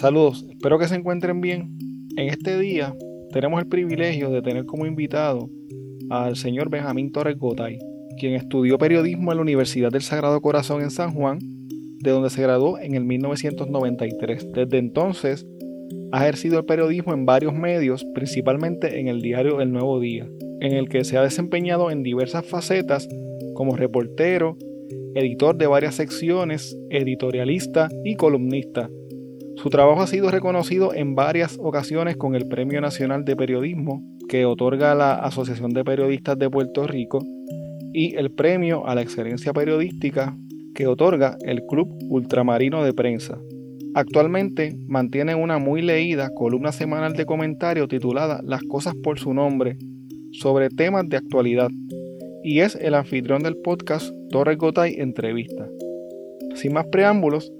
Saludos, espero que se encuentren bien. En este día tenemos el privilegio de tener como invitado al señor Benjamín Torres Gotay, quien estudió periodismo en la Universidad del Sagrado Corazón en San Juan, de donde se graduó en el 1993. Desde entonces ha ejercido el periodismo en varios medios, principalmente en el diario El Nuevo Día, en el que se ha desempeñado en diversas facetas como reportero, editor de varias secciones, editorialista y columnista. Su trabajo ha sido reconocido en varias ocasiones con el Premio Nacional de Periodismo que otorga la Asociación de Periodistas de Puerto Rico y el Premio a la Excelencia Periodística que otorga el Club Ultramarino de Prensa. Actualmente mantiene una muy leída columna semanal de comentario titulada Las cosas por su nombre, sobre temas de actualidad, y es el anfitrión del podcast Torres Gotay Entrevista. Sin más preámbulos,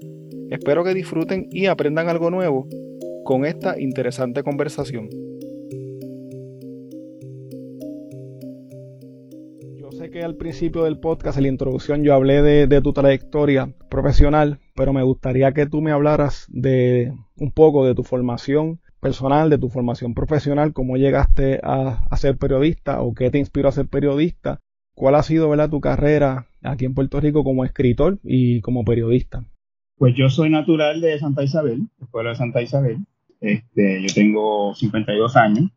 espero que disfruten y aprendan algo nuevo con esta interesante conversación. Yo sé que al principio del podcast, en la introducción, yo hablé de, tu trayectoria profesional, pero me gustaría que tú me hablaras de un poco de tu formación personal, de tu formación profesional, cómo llegaste a, ser periodista o qué te inspiró a ser periodista ¿Cuál ha sido ¿verdad, tu carrera aquí en Puerto Rico como escritor y como periodista? Pues yo soy natural de Santa Isabel, del pueblo de Santa Isabel. Este, yo tengo 52 años.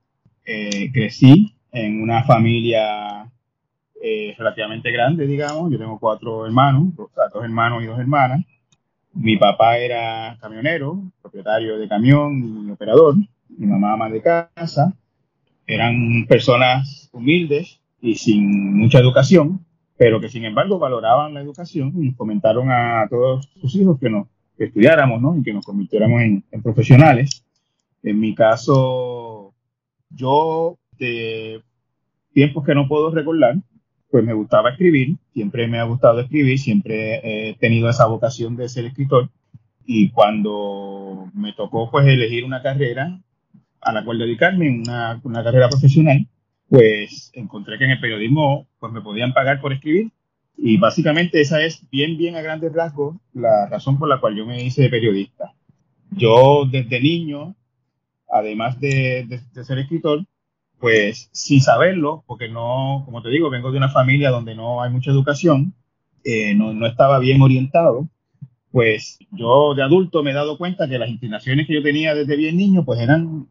Eh, crecí en una familia eh, relativamente grande, digamos. Yo tengo cuatro hermanos, dos, dos hermanos y dos hermanas. Mi papá era camionero, propietario de camión y operador. Mi mamá ama de casa. Eran personas humildes, y sin mucha educación, pero que sin embargo valoraban la educación y nos comentaron a todos sus hijos que nos estudiáramos ¿no? y que nos convirtiéramos en, profesionales. En mi caso, yo de tiempos que no puedo recordar, pues me gustaba escribir, siempre me ha gustado escribir, siempre he tenido esa vocación de ser escritor y cuando me tocó pues elegir una carrera a la cual dedicarme, una, una carrera profesional, pues encontré que en el periodismo pues me podían pagar por escribir y básicamente esa es bien, bien a grandes rasgos la razón por la cual yo me hice periodista. Yo desde niño, además de, ser escritor, pues sin saberlo, porque no, como te digo, vengo de una familia donde no hay mucha educación, eh, no, no estaba bien orientado, pues yo de adulto me he dado cuenta que las inclinaciones que yo tenía desde bien niño pues eran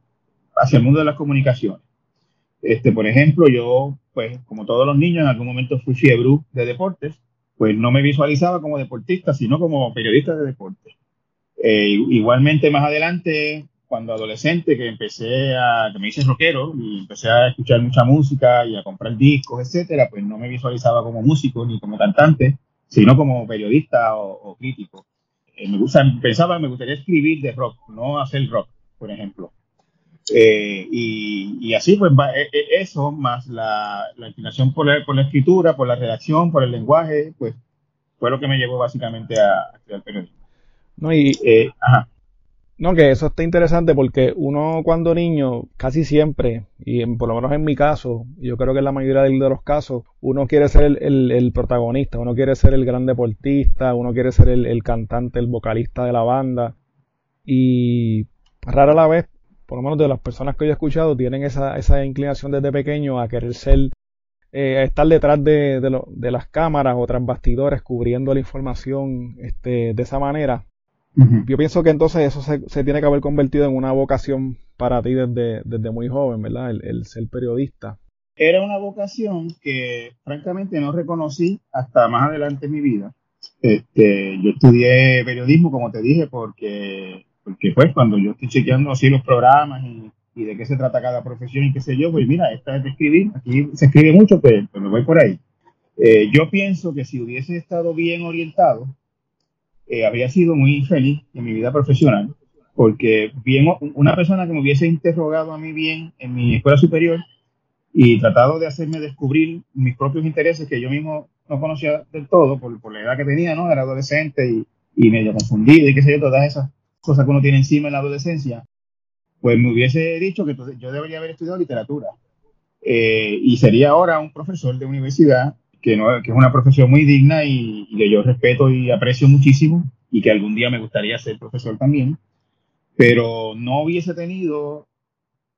hacia el mundo de las comunicaciones. Este, por ejemplo, yo, pues, como todos los niños, en algún momento fui fiebre de deportes, pues no me visualizaba como deportista, sino como periodista de deportes. Eh, igualmente, más adelante, cuando adolescente, que empecé a, que me hice rockero y empecé a escuchar mucha música y a comprar discos, etcétera, pues no me visualizaba como músico ni como cantante, sino como periodista o, crítico. Eh, me gusta, pensaba, me gustaría escribir de rock, no hacer rock, por ejemplo. Eh, y, así, pues, e, e, eso, más la, inclinación por la, por la, escritura, por la redacción, por el lenguaje, pues, fue lo que me llevó básicamente a, estudiar periodismo. No, y, eh, No, que eso está interesante porque uno cuando niño, casi siempre, y por lo menos en mi caso, yo creo que en la mayoría de, los casos, uno quiere ser el, el, protagonista, uno quiere ser el gran deportista, uno quiere ser el, el cantante, el vocalista de la banda. Y rara la vez por lo menos de las personas que yo he escuchado, tienen esa, esa inclinación desde pequeño a querer ser, eh, a estar detrás de, de, las cámaras o tras bastidores cubriendo la información este, de esa manera. Yo pienso que entonces eso se, se, tiene que haber convertido en una vocación para ti desde, desde muy joven, ¿verdad? El, ser periodista. Era una vocación que francamente no reconocí hasta más adelante en mi vida. Este, yo estudié periodismo, como te dije, porque porque pues cuando yo estoy chequeando así los programas y, de qué se trata cada profesión y qué sé yo, pues mira, esta es de escribir, aquí se escribe mucho, pues, pues me voy por ahí. Eh, yo pienso que si hubiese estado bien orientado, eh, habría sido muy feliz en mi vida profesional, porque bien, una persona que me hubiese interrogado a mí bien en mi escuela superior y tratado de hacerme descubrir mis propios intereses que yo mismo no conocía del todo por, por la edad que tenía, ¿no? Era adolescente y, y medio confundido y qué sé yo, todas esas cosa que uno tiene encima en la adolescencia, pues me hubiese dicho que yo debería haber estudiado literatura. Eh, y sería ahora un profesor de universidad, que, no, que es una profesión muy digna y, que yo respeto y aprecio muchísimo, y que algún día me gustaría ser profesor también. pero no hubiese tenido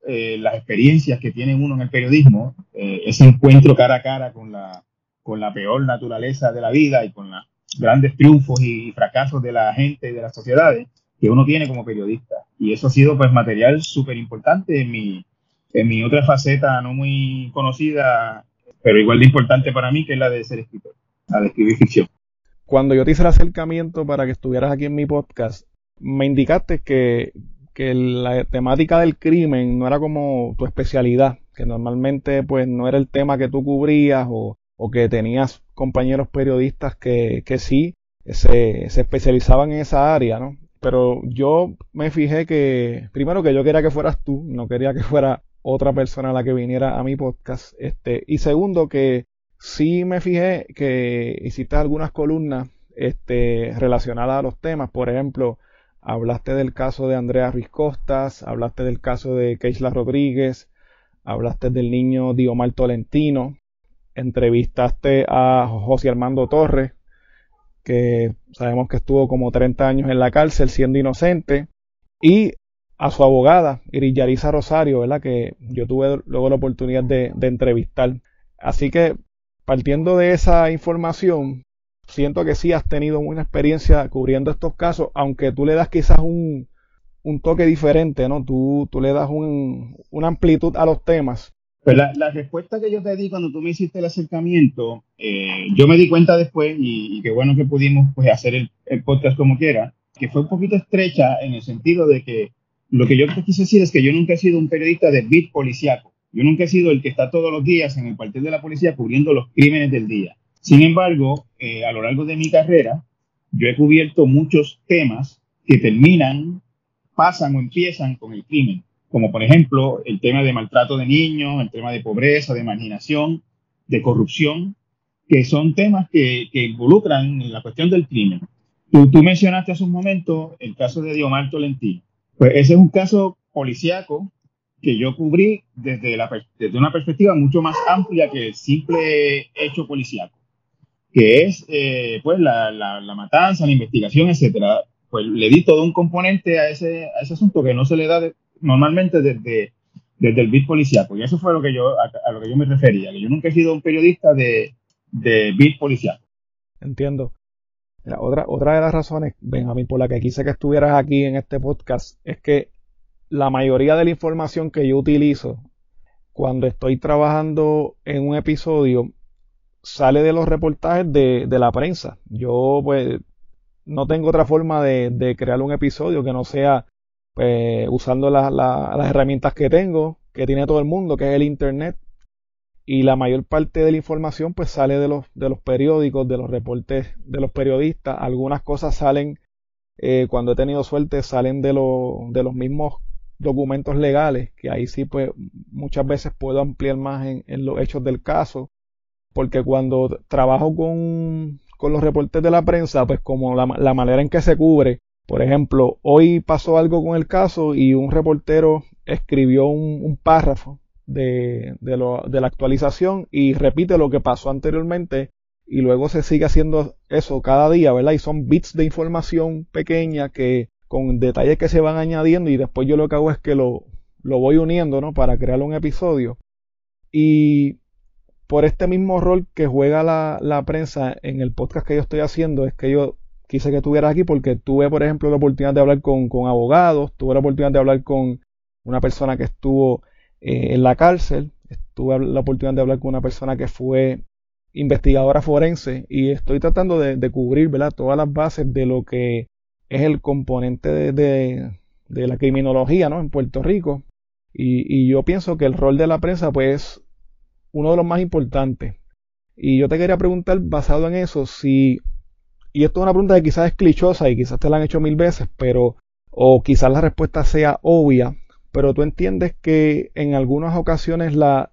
eh, las experiencias que tiene uno en el periodismo, eh, ese encuentro cara a cara con la, con la peor naturaleza de la vida y con los grandes triunfos y fracasos de la gente y de las sociedades que uno tiene como periodista. Y eso ha sido pues material súper importante en mi, en mi otra faceta no muy conocida, pero igual de importante para mí, que es la de ser escritor, la de escribir ficción. Cuando yo te hice el acercamiento para que estuvieras aquí en mi podcast, me indicaste que, que la temática del crimen no era como tu especialidad, que normalmente pues no era el tema que tú cubrías o, o que tenías compañeros periodistas que, que sí se, se especializaban en esa área, ¿no? Pero yo me fijé que, primero que yo quería que fueras tú, no quería que fuera otra persona la que viniera a mi podcast. Este, y segundo, que sí me fijé que hiciste algunas columnas este, relacionadas a los temas. Por ejemplo, hablaste del caso de Andrea Ruiz Costas, hablaste del caso de Keisla Rodríguez, hablaste del niño Diomar Tolentino, entrevistaste a José Armando Torres, que sabemos que estuvo como 30 años en la cárcel siendo inocente, y a su abogada, Iris Rosario, ¿verdad? Que yo tuve luego la oportunidad de, entrevistar. Así que, partiendo de esa información, siento que sí has tenido una experiencia cubriendo estos casos, aunque tú le das quizás un, un toque diferente, ¿no? Tú, tú le das un, una amplitud a los temas. Pues la, respuesta que yo te di cuando tú me hiciste el acercamiento, eh, yo me di cuenta después, y, qué bueno que pudimos pues, hacer el, podcast como quiera, que fue un poquito estrecha en el sentido de que lo que yo quise decir es que yo nunca he sido un periodista de beat policiaco. Yo nunca he sido el que está todos los días en el cuartel de la policía cubriendo los crímenes del día. Sin embargo, eh, a lo largo de mi carrera, yo he cubierto muchos temas que terminan, pasan o empiezan con el crimen, como por ejemplo el tema de maltrato de niños, el tema de pobreza, de marginación, de corrupción, que son temas que, involucran la cuestión del crimen. Tú, tú mencionaste hace un momento el caso de Diomar Tolentino. Pues ese es un caso policíaco que yo cubrí desde, la, desde una perspectiva mucho más amplia que el simple hecho policíaco, que es eh, pues la, la, matanza, la investigación, etcétera. Pues le di todo un componente a ese, a ese asunto que no se le da normalmente desde, desde el bit policíaco. Y eso fue lo que yo, a, lo que yo me refería, que yo nunca he sido un periodista de, de policíaco. Entiendo otra, otra de las razones, Benjamín, por la que quise que estuvieras aquí en este podcast es que la mayoría de la información que yo utilizo cuando estoy trabajando en un episodio sale de los reportajes de, la prensa. Yo pues no tengo otra forma de, crear un episodio que no sea pues, usando las herramientas que tengo, que tiene todo el mundo, que es el Internet y la mayor parte de la información pues sale de los, de los periódicos, de los reportes de los periodistas. Algunas cosas salen, eh, cuando he tenido suerte, salen de, de los mismos documentos legales, que ahí sí pues muchas veces puedo ampliar más en, los hechos del caso, porque cuando trabajo con, los reportes de la prensa, pues como la, la manera en que se cubre, por ejemplo, hoy pasó algo con el caso y un reportero escribió un, párrafo de, de la actualización y repite lo que pasó anteriormente y luego se sigue haciendo eso cada día, ¿verdad? Y son bits de información pequeña que con detalles que se van añadiendo y después yo lo que hago es que lo, lo voy uniendo, ¿no? Para crear un episodio. Y por este mismo rol que juega la, la prensa en el podcast que yo estoy haciendo, es que yo quise que estuvieras aquí porque tuve, por ejemplo, la oportunidad de hablar con, con abogados, tuve la oportunidad de hablar con una persona que estuvo eh, en la cárcel. Tuve la oportunidad de hablar con una persona que fue investigadora forense y estoy tratando de, cubrir ¿verdad? todas las bases de lo que es el componente de, de, la criminología ¿no? en Puerto Rico. Y, y, yo pienso que el rol de la prensa pues es uno de los más importantes. Y yo te quería preguntar, basado en eso, si, y esto es una pregunta que quizás es clichosa y quizás te la han hecho mil veces, pero, o quizás la respuesta sea obvia, pero tú entiendes que en algunas ocasiones la,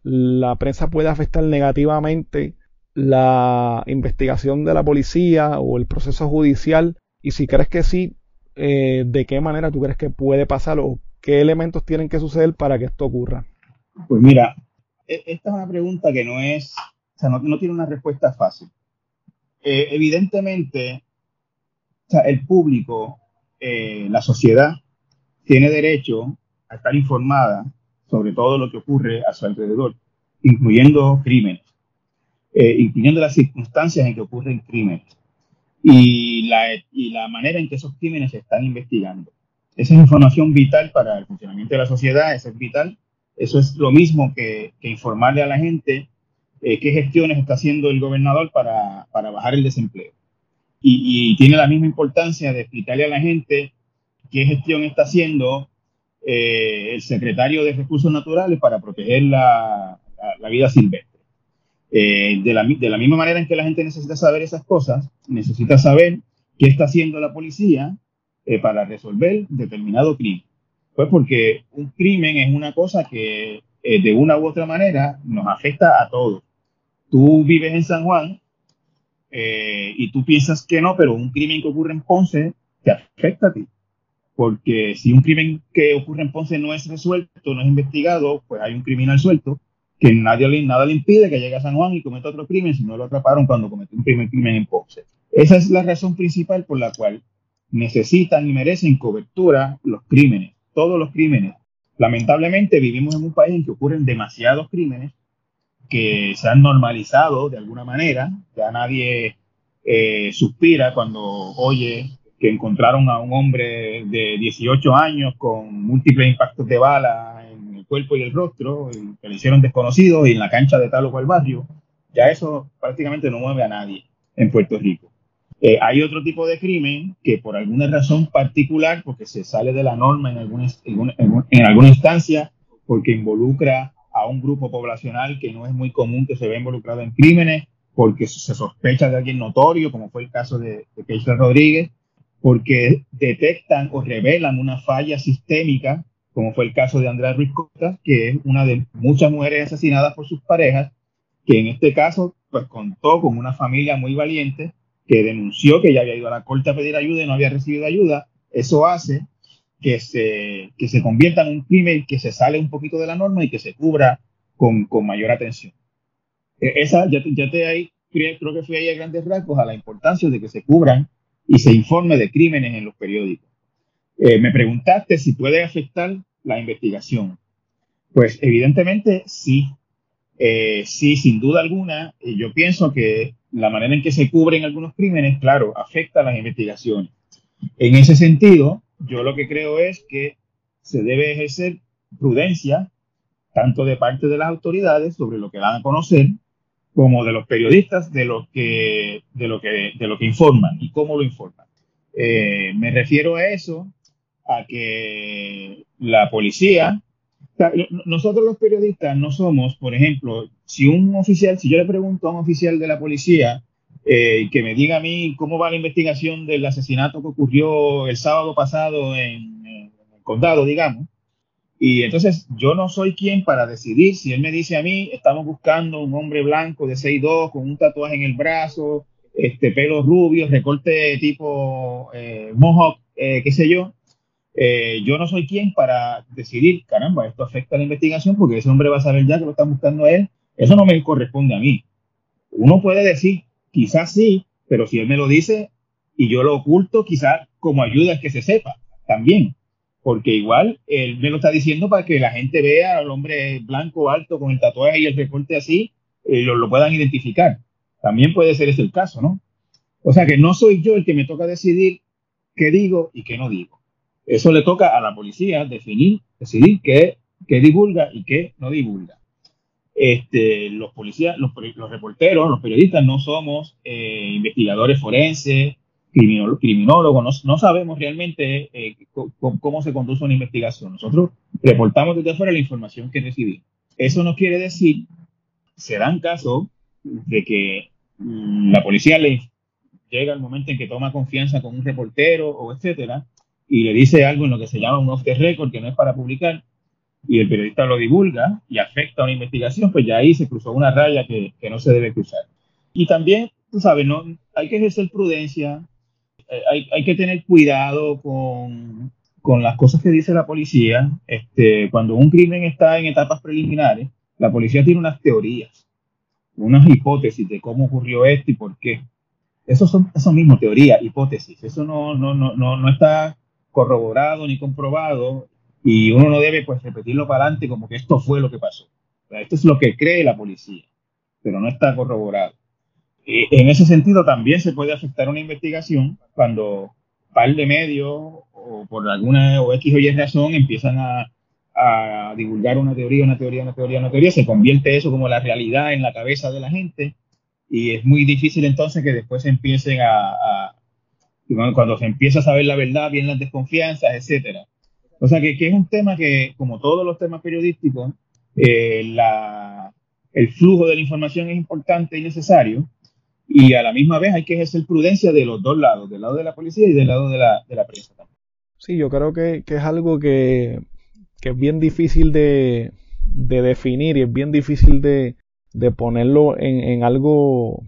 prensa puede afectar negativamente la investigación de la policía o el proceso judicial y si crees que sí, eh, ¿de qué manera tú crees que puede pasar o qué elementos tienen que suceder para que esto ocurra? Pues mira, e, esta es una pregunta que no es, o sea, no, tiene una respuesta fácil. Eh, evidentemente, o sea, el público, eh, la sociedad, tiene derecho a estar informada sobre todo lo que ocurre a su alrededor, incluyendo crímenes, eh, incluyendo las circunstancias en que ocurren crímenes y la, y la manera en que esos crímenes se están investigando. Esa es información vital para el funcionamiento de la sociedad, eso es vital. Eso es lo mismo que, informarle a la gente eh, qué gestiones está haciendo el gobernador para, para bajar el desempleo. Y, y, tiene la misma importancia de explicarle a la gente qué gestión está haciendo eh, el secretario de Recursos Naturales para proteger la, la, vida silvestre. Eh, de, la, de la misma manera en que la gente necesita saber esas cosas, necesita saber qué está haciendo la policía eh, para resolver determinado crimen. Pues porque un crimen es una cosa que de una u otra manera nos afecta a todos. Tú vives en San Juan y tú piensas que no, pero un crimen que ocurre en Ponce te afecta a ti porque si un crimen que ocurre en Ponce no es resuelto, no es investigado, pues hay un criminal suelto que nadie, nada le impide que llegue a San Juan y cometa otro crimen si no lo atraparon cuando cometió un primer crimen en Ponce. Esa es la razón principal por la cual necesitan y merecen cobertura los crímenes, todos los crímenes. Lamentablemente vivimos en un país en que ocurren demasiados crímenes que se han normalizado de alguna manera, ya nadie eh, suspira cuando oye que encontraron a un hombre de 18 años con múltiples impactos de bala en el cuerpo y el rostro, que le hicieron desconocido y en la cancha de tal o cual barrio, ya eso prácticamente no mueve a nadie en Puerto Rico. Eh, hay otro tipo de crimen que por alguna razón particular, porque se sale de la norma en alguna, en alguna instancia, porque involucra a un grupo poblacional que no es muy común que se vea involucrado en crímenes, porque se sospecha de alguien notorio, como fue el caso de, de Keisha Rodríguez, porque detectan o revelan una falla sistémica, como fue el caso de Andrea Ruiz Costa, que es una de muchas mujeres asesinadas por sus parejas, que en este caso pues contó con una familia muy valiente que denunció que ya había ido a la corte a pedir ayuda y no había recibido ayuda. Eso hace que se, que se convierta en un crimen que se sale un poquito de la norma y que se cubra con, con mayor atención. E, esa, ya, ya te ahí, creo que fui ahí a grandes rasgos a la importancia de que se cubran y se informe de crímenes en los periódicos. Eh, me preguntaste si puede afectar la investigación. Pues evidentemente sí, eh, sí, sin duda alguna. yo pienso que la manera en que se cubren algunos crímenes, claro, afecta a las investigaciones. En ese sentido, yo lo que creo es que se debe ejercer prudencia, tanto de parte de las autoridades sobre lo que dan a conocer, como de los periodistas de lo que, de lo que, de lo que informan y cómo lo informan. Eh, me refiero a eso, a que la policía, nosotros los periodistas no somos, por ejemplo, si un oficial, si yo le pregunto a un oficial de la policía eh, que me diga a mí cómo va la investigación del asesinato que ocurrió el sábado pasado en, en el condado, digamos, y entonces yo no soy quien para decidir si él me dice a mí, estamos buscando un hombre blanco de 6'2 con un tatuaje en el brazo, este pelo rubio, recorte tipo eh, mohawk, eh, qué sé yo. Eh, yo no soy quien para decidir, caramba, esto afecta a la investigación porque ese hombre va a saber ya que lo están buscando a él. Eso no me corresponde a mí. Uno puede decir, quizás sí, pero si él me lo dice y yo lo oculto, quizás como ayuda es que se sepa también porque igual él me lo está diciendo para que la gente vea al hombre blanco alto con el tatuaje y el recorte así, y eh, lo, lo, puedan identificar. También puede ser ese el caso, ¿no? O sea que no soy yo el que me toca decidir qué digo y qué no digo. Eso le toca a la policía definir, decidir qué, qué divulga y qué no divulga. Este, los policías, los, reporteros, los periodistas no somos eh, investigadores forenses, criminólogos, no, sabemos realmente eh, cómo, se conduce una investigación. Nosotros reportamos desde afuera la información que recibimos. Eso no quiere decir, se dan casos de que mm, la policía le llega el momento en que toma confianza con un reportero o etcétera y le dice algo en lo que se llama un off the record que no es para publicar y el periodista lo divulga y afecta a una investigación, pues ya ahí se cruzó una raya que, que no se debe cruzar. Y también, tú sabes, no, hay que ejercer prudencia, hay, hay, que tener cuidado con, con, las cosas que dice la policía. Este, cuando un crimen está en etapas preliminares, la policía tiene unas teorías, unas hipótesis de cómo ocurrió esto y por qué. Eso son mismo, teoría, hipótesis. Eso no, no, no, no, no está corroborado ni comprobado y uno no debe pues repetirlo para adelante como que esto fue lo que pasó. esto es lo que cree la policía, pero no está corroborado. en ese sentido también se puede afectar una investigación cuando par de medios o por alguna o X o Y razón empiezan a, divulgar una teoría, una teoría, una teoría, una teoría, se convierte eso como la realidad en la cabeza de la gente y es muy difícil entonces que después empiecen a, cuando se empieza a saber la verdad, vienen las desconfianzas, etcétera. O sea que, es un tema que, como todos los temas periodísticos, eh, el flujo de la información es importante y necesario, y a la misma vez hay que ejercer prudencia de los dos lados, del lado de la policía y del lado de la, de la prensa también. Sí, yo creo que, es algo que, es bien difícil de, definir y es bien difícil de, ponerlo en, algo,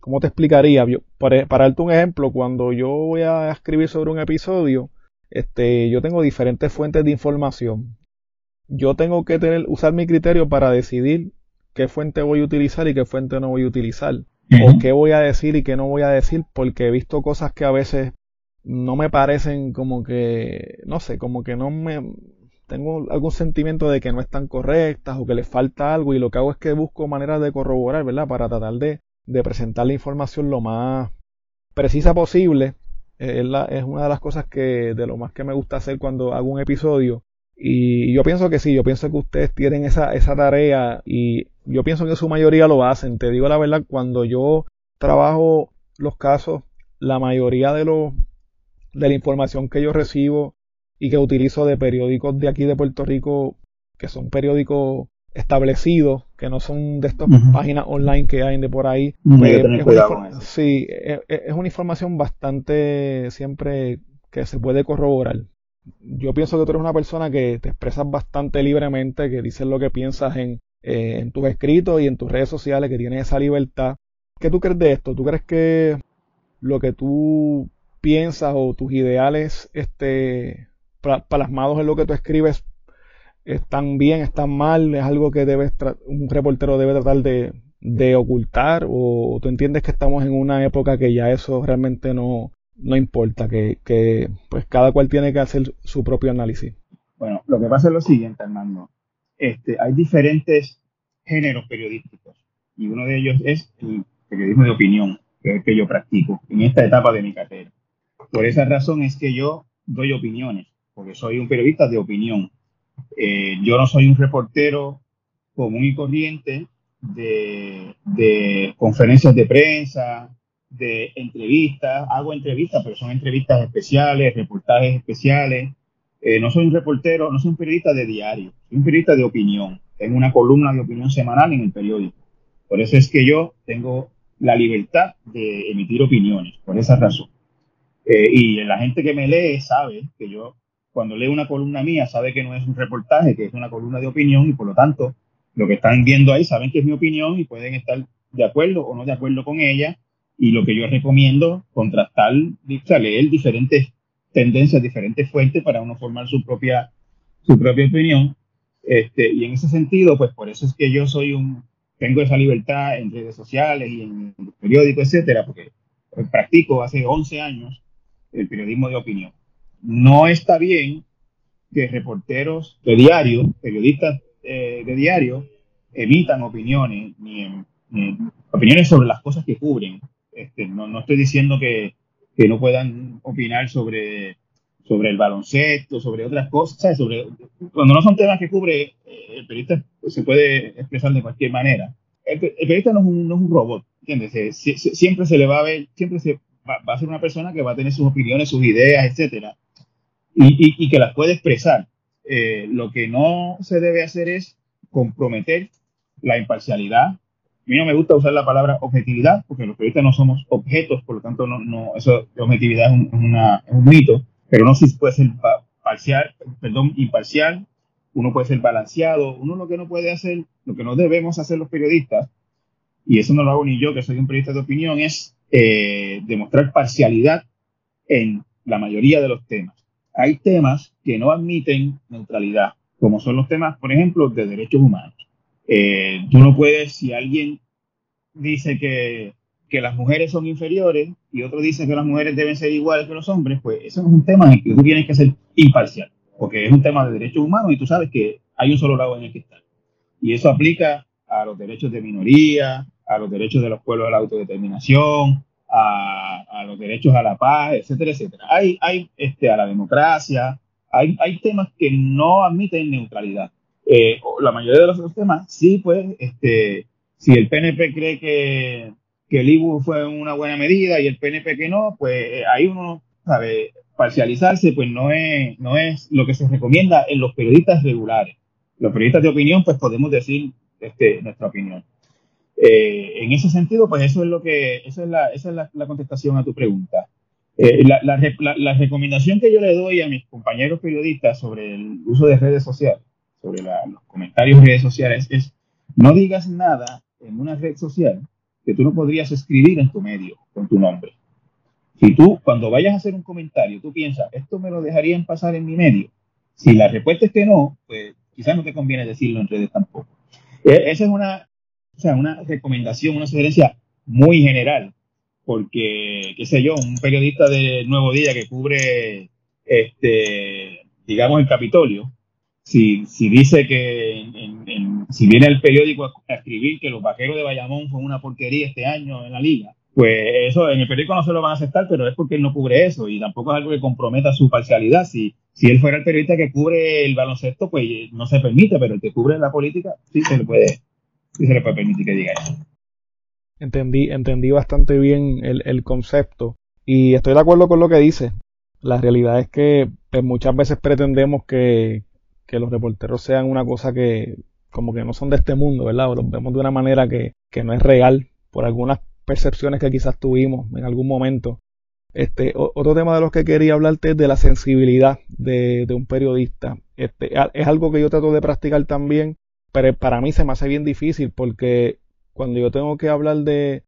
¿cómo te explicaría? para, para darte un ejemplo, cuando yo voy a escribir sobre un episodio, este, yo tengo diferentes fuentes de información. Yo tengo que tener, usar mi criterio para decidir qué fuente voy a utilizar y qué fuente no voy a utilizar o qué voy a decir y qué no voy a decir, porque he visto cosas que a veces no me parecen como que, no sé, como que no me, tengo algún sentimiento de que no están correctas o que les falta algo y lo que hago es que busco maneras de corroborar, ¿verdad? Para tratar de, de presentar la información lo más precisa posible. Es, la, es una de las cosas que, de lo más que me gusta hacer cuando hago un episodio. Y yo pienso que sí, yo pienso que ustedes tienen esa, esa tarea y yo pienso que su mayoría lo hacen. Te digo la verdad, cuando yo trabajo los casos, la mayoría de los de la información que yo recibo y que utilizo de periódicos de aquí de Puerto Rico, que son periódicos establecidos, que no son de estas páginas online que hay de por ahí. Pues, es sí, es, es, una información bastante siempre que se puede corroborar. Yo pienso que tú eres una persona que te expresas bastante libremente, que dices lo que piensas en, eh, en tus escritos y en tus redes sociales, que tienes esa libertad. ¿Qué tú crees de esto? ¿Tú crees que lo que tú piensas o tus ideales este, plasmados en lo que tú escribes están bien, están mal? ¿Es algo que debes un reportero debe tratar de, ocultar? ¿O tú entiendes que estamos en una época que ya eso realmente no, no importa, que, que pues cada cual tiene que hacer su propio análisis? Bueno, lo que pasa es lo siguiente, Armando. Este, hay diferentes géneros periodísticos y uno de ellos es el periodismo de opinión, que es que yo practico en esta etapa de mi carrera. Por esa razón es que yo doy opiniones, porque soy un periodista de opinión. Eh, yo no soy un reportero común y corriente de, de, conferencias de prensa, de entrevistas. Hago entrevistas, pero son entrevistas especiales, reportajes especiales. Eh, no soy un reportero, no soy un periodista de diario, soy un periodista de opinión. Tengo una columna de opinión semanal en el periódico. Por eso es que yo tengo la libertad de emitir opiniones, por esa razón. Eh, y la gente que me lee sabe que yo, cuando leo una columna mía, sabe que no es un reportaje, que es una columna de opinión y por lo tanto, lo que están viendo ahí saben que es mi opinión y pueden estar de acuerdo o no de acuerdo con ella. Y lo que yo recomiendo, contrastar, o sea, leer diferentes tendencias, diferentes fuentes para uno formar su propia, su propia opinión. Este, y en ese sentido, pues por eso es que yo soy un, tengo esa libertad en redes sociales y en el periódico, etcétera, porque pues, practico hace 11 años el periodismo de opinión. No está bien que reporteros de diario, periodistas eh, de diario, emitan opiniones, ni, opiniones sobre las cosas que cubren. Este, no, no estoy diciendo que, que no puedan opinar sobre, sobre el baloncesto, sobre otras cosas, sobre, cuando no son temas que cubre, eh, el periodista se puede expresar de cualquier manera. El, periodista no es, un, no es, un, robot, ¿entiendes? siempre se le va a ver, siempre se va, a ser una persona que va a tener sus opiniones, sus ideas, etcétera, y, y, que las puede expresar. Eh, lo que no se debe hacer es comprometer la imparcialidad a mí no me gusta usar la palabra objetividad, porque los periodistas no somos objetos, por lo tanto, no, no eso de objetividad es un, una, un mito, pero no si puede ser parcial, perdón, imparcial, uno puede ser balanceado, uno lo que no puede hacer, lo que no debemos hacer los periodistas, y eso no lo hago ni yo, que soy un periodista de opinión, es eh, demostrar parcialidad en la mayoría de los temas. Hay temas que no admiten neutralidad, como son los temas, por ejemplo, de derechos humanos. Eh, tú no puedes, si alguien dice que, que las mujeres son inferiores y otros dicen que las mujeres deben ser iguales que los hombres, pues eso es un tema en el que tú tienes que ser imparcial, porque es un tema de derechos humanos y tú sabes que hay un solo lado en el que está. Y eso aplica a los derechos de minoría, a los derechos de los pueblos a la autodeterminación, a, los derechos a la paz, etcétera, etcétera. Hay, hay este, a la democracia, hay, hay temas que no admiten neutralidad. Eh, la mayoría de los temas, sí, pues, este, si el PNP cree que, que el IBU fue una buena medida y el PNP que no, pues eh, ahí uno sabe parcializarse, pues no es, no es lo que se recomienda en los periodistas regulares. Los periodistas de opinión, pues podemos decir este, nuestra opinión. Eh, en ese sentido, pues eso es lo que, eso es la, esa es la, contestación a tu pregunta. Eh, la, la, recomendación que yo le doy a mis compañeros periodistas sobre el uso de redes sociales, sobre los comentarios en redes sociales, es no digas nada en una red social que tú no podrías escribir en tu medio con tu nombre. Si tú, cuando vayas a hacer un comentario, tú piensas, esto me lo dejarían pasar en mi medio. Si la respuesta es que no, pues quizás no te conviene decirlo en redes tampoco. E, esa es una, o sea, una recomendación, una sugerencia muy general, porque, qué sé yo, un periodista de Nuevo Día que cubre, este, digamos, el Capitolio, si, si dice que si viene el periódico a, escribir que los vaqueros de Bayamón fue una porquería este año en la liga, pues eso en el periódico no se lo van a aceptar, pero es porque él no cubre eso y tampoco es algo que comprometa su parcialidad. Si, si él fuera el periodista que cubre el baloncesto, pues no se permite, pero el que cubre la política sí se le puede, sí se le puede permitir que diga eso. Entendí, entendí bastante bien el, el concepto y estoy de acuerdo con lo que dice. La realidad es que pues, muchas veces pretendemos que, que los reporteros sean una cosa que como que no son de este mundo, ¿verdad? O los vemos de una manera que, no es real por algunas percepciones que quizás tuvimos en algún momento. Este, otro tema de los que quería hablarte es de la sensibilidad de, un periodista. Este, es algo que yo trato de practicar también, pero para mí se me hace bien difícil porque cuando yo tengo que hablar de,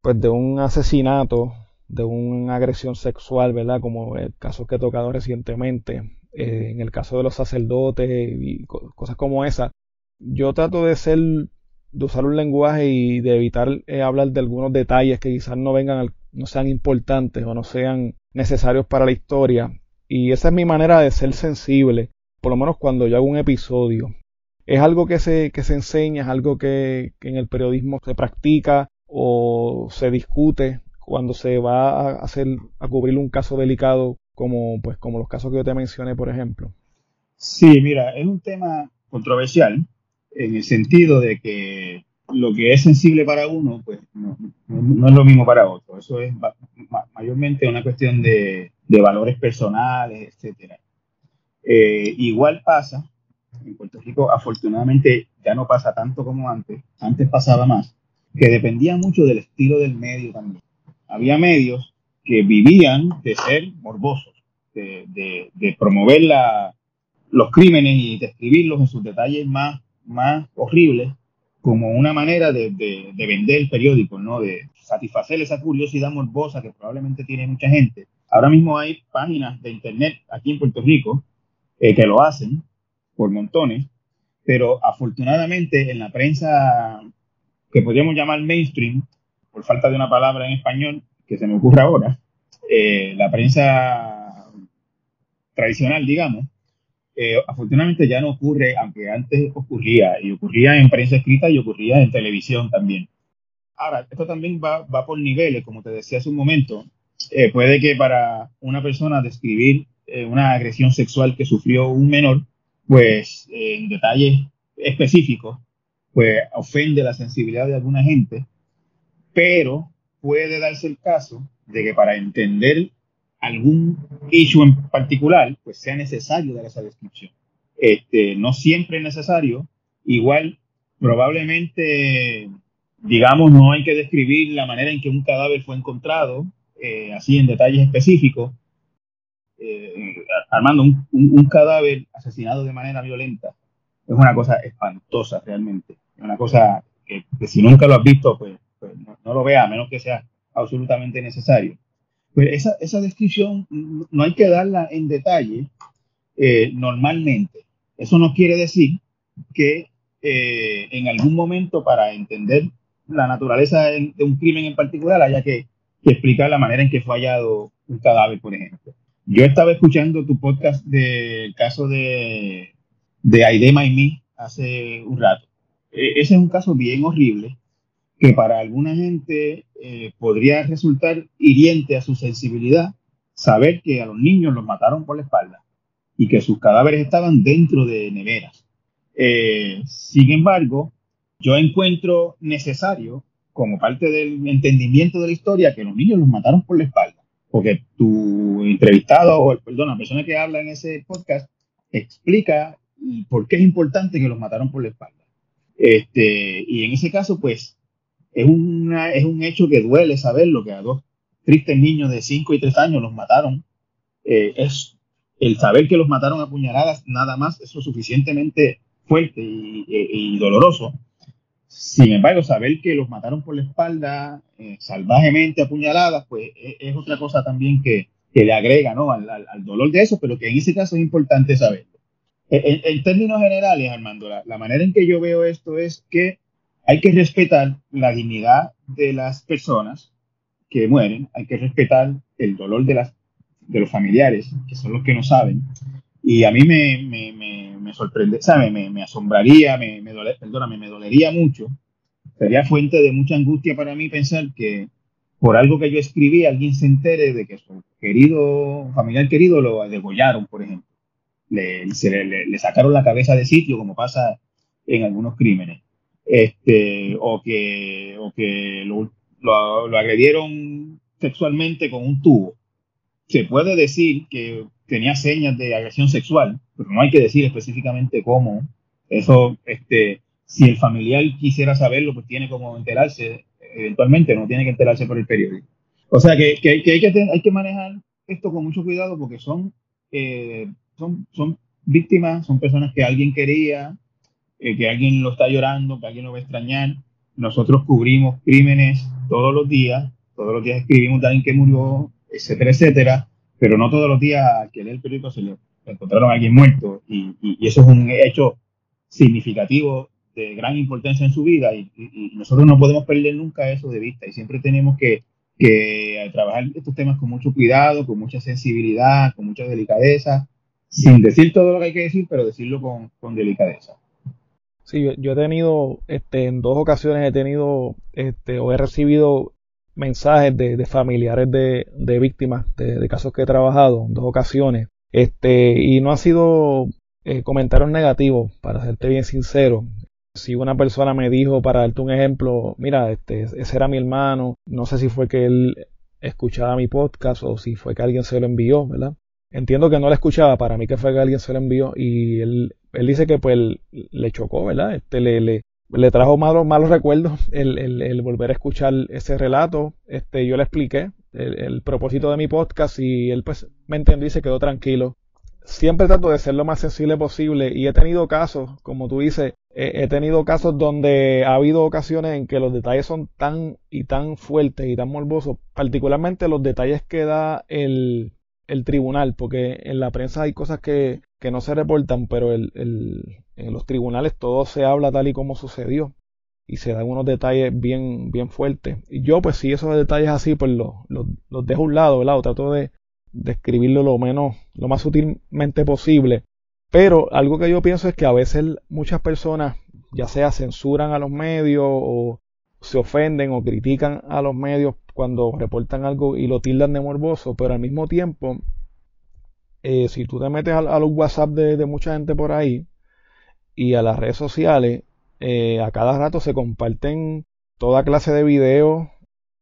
pues de un asesinato, de una agresión sexual, ¿verdad? Como el caso que he tocado recientemente, eh, en el caso de los sacerdotes y cosas como esa, yo trato de ser, de usar un lenguaje y de evitar eh, hablar de algunos detalles que quizás no vengan, no sean importantes o no sean necesarios para la historia. Y esa es mi manera de ser sensible, por lo menos cuando yo hago un episodio. Es algo que se, que se enseña, es algo que, en el periodismo se practica o se discute cuando se va a hacer, a cubrir un caso delicado como, pues, como los casos que yo te mencioné, por ejemplo? Sí, mira, es un tema controversial en el sentido de que lo que es sensible para uno, pues no, es lo mismo para otro. Eso es mayormente una cuestión de, valores personales, etcétera. Eh, igual pasa, en Puerto Rico afortunadamente ya no pasa tanto como antes, antes pasaba más, que dependía mucho del estilo del medio también. Había medios que vivían de ser morbosos, de, promover los crímenes y describirlos en sus detalles más, más horribles como una manera de, vender el periódico, ¿no? de satisfacer esa curiosidad morbosa que probablemente tiene mucha gente. Ahora mismo hay páginas de internet aquí en Puerto Rico eh, que lo hacen por montones, pero afortunadamente en la prensa que podríamos llamar mainstream, por falta de una palabra en español, que se me ocurre ahora, eh, la prensa tradicional, digamos, eh, afortunadamente ya no ocurre, aunque antes ocurría, y ocurría en prensa escrita y ocurría en televisión también. Ahora, esto también va, va por niveles, como te decía hace un momento. Eh, puede que para una persona describir una agresión sexual que sufrió un menor, pues en detalles específicos, pues ofende la sensibilidad de alguna gente, pero puede darse el caso de que para entender algún issue en particular, pues sea necesario dar esa descripción. Este, no siempre es necesario. Igual, probablemente, digamos, no hay que describir la manera en que un cadáver fue encontrado, eh, así en detalles específicos. Armando un, cadáver asesinado de manera violenta es una cosa espantosa realmente. Es una cosa que, si nunca lo has visto, pues pues, no, lo vea, a menos que sea absolutamente necesario. Pues esa, esa descripción no hay que darla en detalle eh, normalmente. Eso no quiere decir que eh, en algún momento para entender la naturaleza de, un crimen en particular, haya que, explicar la manera en que fue hallado un cadáver, por ejemplo. Yo estaba escuchando tu podcast del caso de, de Aidema y mí hace un rato. E, ese es un caso bien horrible que para alguna gente eh, podría resultar hiriente a su sensibilidad saber que a los niños los mataron por la espalda y que sus cadáveres estaban dentro de neveras. Eh, sin embargo, yo encuentro necesario, como parte del entendimiento de la historia, que los niños los mataron por la espalda. Porque tu entrevistado, o perdón, la persona que habla en ese podcast, explica por qué es importante que los mataron por la espalda. Este, y en ese caso, pues, es, una, es un hecho que duele saberlo, que a dos tristes niños de 5 y 3 años los mataron. Eh, es el saber que los mataron a puñaladas, nada más, es lo suficientemente fuerte y doloroso sin embargo, saber que los mataron por la espalda, eh, salvajemente apuñaladas, pues e, es, otra cosa también que, le agrega ¿no? al, dolor de eso, pero que en ese caso es importante saberlo. E, en, términos generales, Armando, la, manera en que yo veo esto es que hay que respetar la dignidad de las personas que mueren, hay que respetar el dolor de, las, de los familiares, que son los que no saben, y a mí me, sorprende, ¿sabe? Me, me asombraría, me, me, perdóname, me dolería mucho. Sería fuente de mucha angustia para mí pensar que por algo que yo escribí alguien se entere de que su querido, familiar querido lo degollaron, por ejemplo. Le, sacaron la cabeza de sitio, como pasa en algunos crímenes. Este, o que, o que lo agredieron sexualmente con un tubo. Se puede decir que tenía señas de agresión sexual, pero no hay que decir específicamente cómo. Eso, este, si el familiar quisiera saberlo, pues tiene como enterarse, eventualmente no tiene que enterarse por el periódico. O sea que, hay, que hay que manejar esto con mucho cuidado porque son, eh, son, son víctimas, son personas que alguien quería, eh, que alguien lo está llorando, que alguien lo va a extrañar. Nosotros cubrimos crímenes todos los días, todos los días escribimos de alguien que murió, etcétera, etcétera pero no todos los días que lee el periódico se le encontraron a alguien muerto. Y, eso es un hecho significativo de gran importancia en su vida. Y, nosotros no podemos perder nunca eso de vista. Y siempre tenemos que, trabajar estos temas con mucho cuidado, con mucha sensibilidad, con mucha delicadeza, sin decir todo lo que hay que decir, pero decirlo con, delicadeza. Sí, yo, he tenido, este, en dos ocasiones he tenido, este, o he recibido mensajes de, familiares de, víctimas de, casos que he trabajado en dos ocasiones. Este, y no ha sido eh, comentarios negativos, para serte bien sincero. Si una persona me dijo, para darte un ejemplo, mira, este, ese era mi hermano, no sé si fue que él escuchaba mi podcast o si fue que alguien se lo envió, ¿verdad? Entiendo que no lo escuchaba, para mí que fue que alguien se lo envió y él, él dice que pues le chocó, ¿verdad? Este, le, le, le trajo malos, recuerdos el, el, volver a escuchar ese relato. Este, yo le expliqué el, propósito de mi podcast y él pues me entendió y se quedó tranquilo. Siempre trato de ser lo más sensible posible y he tenido casos, como tú dices, he, tenido casos donde ha habido ocasiones en que los detalles son tan y tan fuertes y tan morbosos, particularmente los detalles que da el, el tribunal, porque en la prensa hay cosas que, que no se reportan, pero el, el, en los tribunales todo se habla tal y como sucedió y se dan unos detalles bien, bien fuertes. Y yo, pues, si esos detalles así, pues los, los, dejo a un lado, ¿verdad? O trato de, de escribirlo lo menos, lo más sutilmente posible. Pero algo que yo pienso es que a veces muchas personas, ya sea censuran a los medios o se ofenden o critican a los medios cuando reportan algo y lo tildan de morboso, pero al mismo tiempo eh, si tú te metes a, los WhatsApp de, mucha gente por ahí y a las redes sociales, eh, a cada rato se comparten toda clase de videos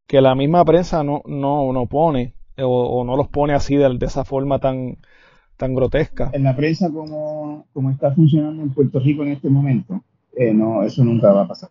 que la misma prensa no, no, no pone o, no los pone así de, esa forma tan, tan grotesca. En la prensa como, como está funcionando en Puerto Rico en este momento, eh, no, eso nunca va a pasar.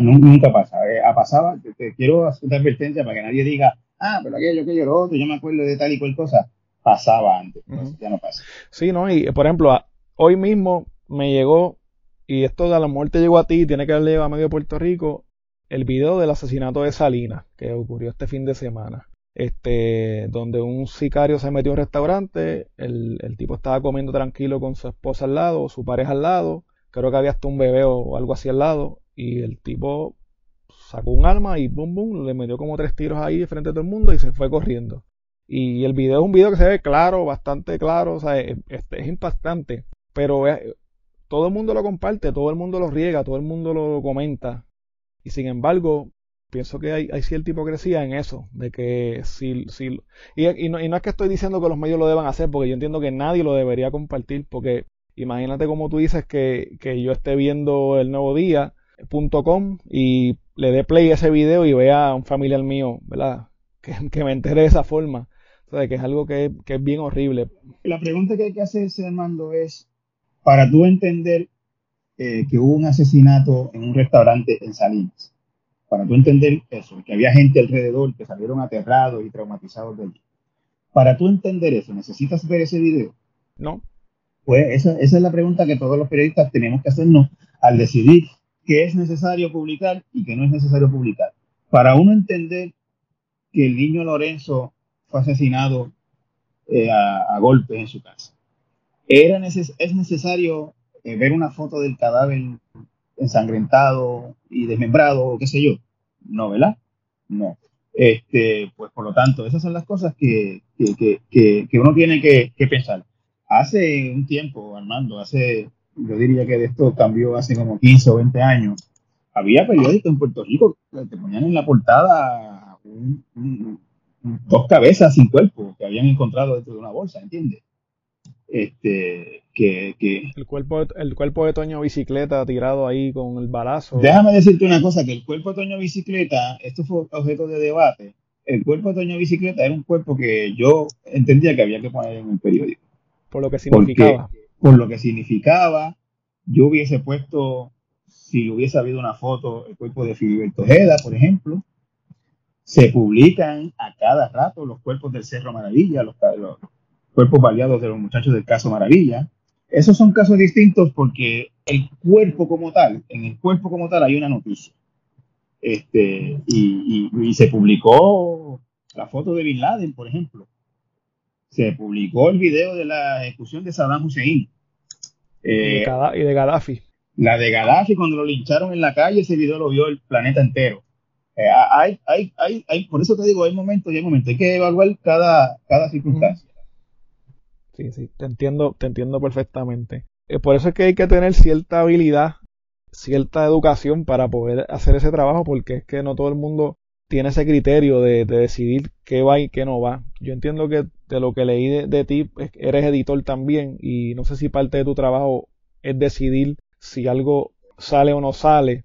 Nunca pasa. ha pasado, te, quiero hacer una advertencia para que nadie diga, ah, pero aquello, aquello, lo otro, yo me acuerdo de tal y cual cosa pasaba antes, ya no pasa. Sí, ¿no? Y por ejemplo, hoy mismo me llegó, y esto de la muerte llegó a ti, tiene que haberle a medio Puerto Rico, el video del asesinato de Salinas, que ocurrió este fin de semana. Este, donde un sicario se metió a un restaurante, el, el tipo estaba comiendo tranquilo con su esposa al lado, su pareja al lado, creo que había hasta un bebé o algo así al lado, y el tipo sacó un arma y boom, boom, le metió como tres tiros ahí frente a todo el mundo y se fue corriendo. Y el video es un video que se ve claro, bastante claro, o sea, es, impactante, pero todo el mundo lo comparte, todo el mundo lo riega, todo el mundo lo comenta. Y sin embargo, pienso que hay, hay cierta hipocresía en eso, de que si, si y, no, y no es que estoy diciendo que los medios lo deban hacer, porque yo entiendo que nadie lo debería compartir, porque imagínate como tú dices que, que yo esté viendo el nuevo día.com y le dé play a ese video y vea a un familiar mío, ¿verdad? Que, que me entere de esa forma que es algo que, es bien horrible. La pregunta que hay que hacerse, Armando, es, para tú entender eh, que hubo un asesinato en un restaurante en Salinas, para tú entender eso, que había gente alrededor que salieron aterrados y traumatizados de allí. Para tú entender eso, ¿necesitas ver ese video? No. Pues esa, esa es la pregunta que todos los periodistas tenemos que hacernos al decidir qué es necesario publicar y qué no es necesario publicar. Para uno entender que el niño Lorenzo fue asesinado eh, a, golpes en su casa. Era es necesario eh, ver una foto del cadáver ensangrentado y desmembrado, o qué sé yo. No, ¿verdad? No. Este, pues por lo tanto, esas son las cosas que, uno tiene que, pensar. Hace un tiempo, Armando, hace, yo diría que de esto cambió hace como 15 o 20 años, había periódicos en Puerto Rico que te ponían en la portada dos cabezas sin cuerpo que habían encontrado dentro de una bolsa, ¿entiendes? Este, que, El, cuerpo, el cuerpo de Toño Bicicleta tirado ahí con el balazo. Déjame decirte una cosa, que el cuerpo de Toño Bicicleta, esto fue objeto de debate, el cuerpo de Toño Bicicleta era un cuerpo que yo entendía que había que poner en un periódico. Por lo que significaba. por lo que significaba, yo hubiese puesto, si hubiese habido una foto, el cuerpo de Filiberto Ojeda, por ejemplo, se publican a cada rato los cuerpos del Cerro Maravilla, los, cuerpos baleados de los muchachos del caso Maravilla. Esos son casos distintos porque el cuerpo como tal, en el cuerpo como tal hay una noticia. Este, y, se publicó la foto de Bin Laden, por ejemplo. Se publicó el video de la ejecución de Saddam Hussein. y, de eh, Gaddafi. La de Gaddafi, cuando lo lincharon en la calle, ese video lo vio el planeta entero. Eh, hay, hay, hay, hay, por eso te digo, hay momentos y hay momentos. Hay que evaluar cada, cada circunstancia. Sí, sí, te entiendo, te entiendo perfectamente. Eh, por eso es que hay que tener cierta habilidad, cierta educación para poder hacer ese trabajo, porque es que no todo el mundo tiene ese criterio de, decidir qué va y qué no va. Yo entiendo que de lo que leí de, de ti, eres editor también, y no sé si parte de tu trabajo es decidir si algo sale o no sale,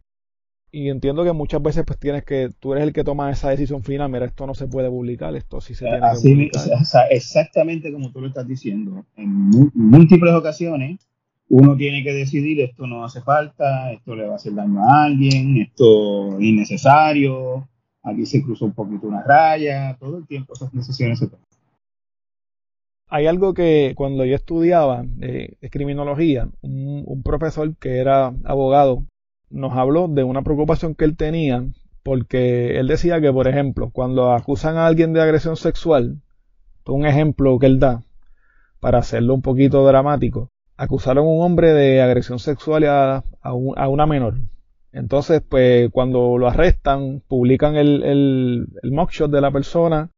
y entiendo que muchas veces pues tienes que, tú eres el que toma esa decisión final, mira, esto no se puede publicar, esto sí se tiene que publicar. exactamente como tú lo estás diciendo. En múltiples ocasiones uno tiene que decidir esto no hace falta, esto le va a hacer daño a alguien, esto es innecesario, aquí se cruzó un poquito una raya, todo el tiempo esas decisiones se toman. Hay algo que cuando yo estudiaba eh, criminología, un profesor que era abogado nos habló de una preocupación que él tenía porque él decía que, por ejemplo, cuando acusan a alguien de agresión sexual, un ejemplo que él da, para hacerlo un poquito dramático, acusaron a un hombre de agresión sexual a, a, una menor. Entonces, pues, cuando lo arrestan, publican el, el, el mugshot de la persona,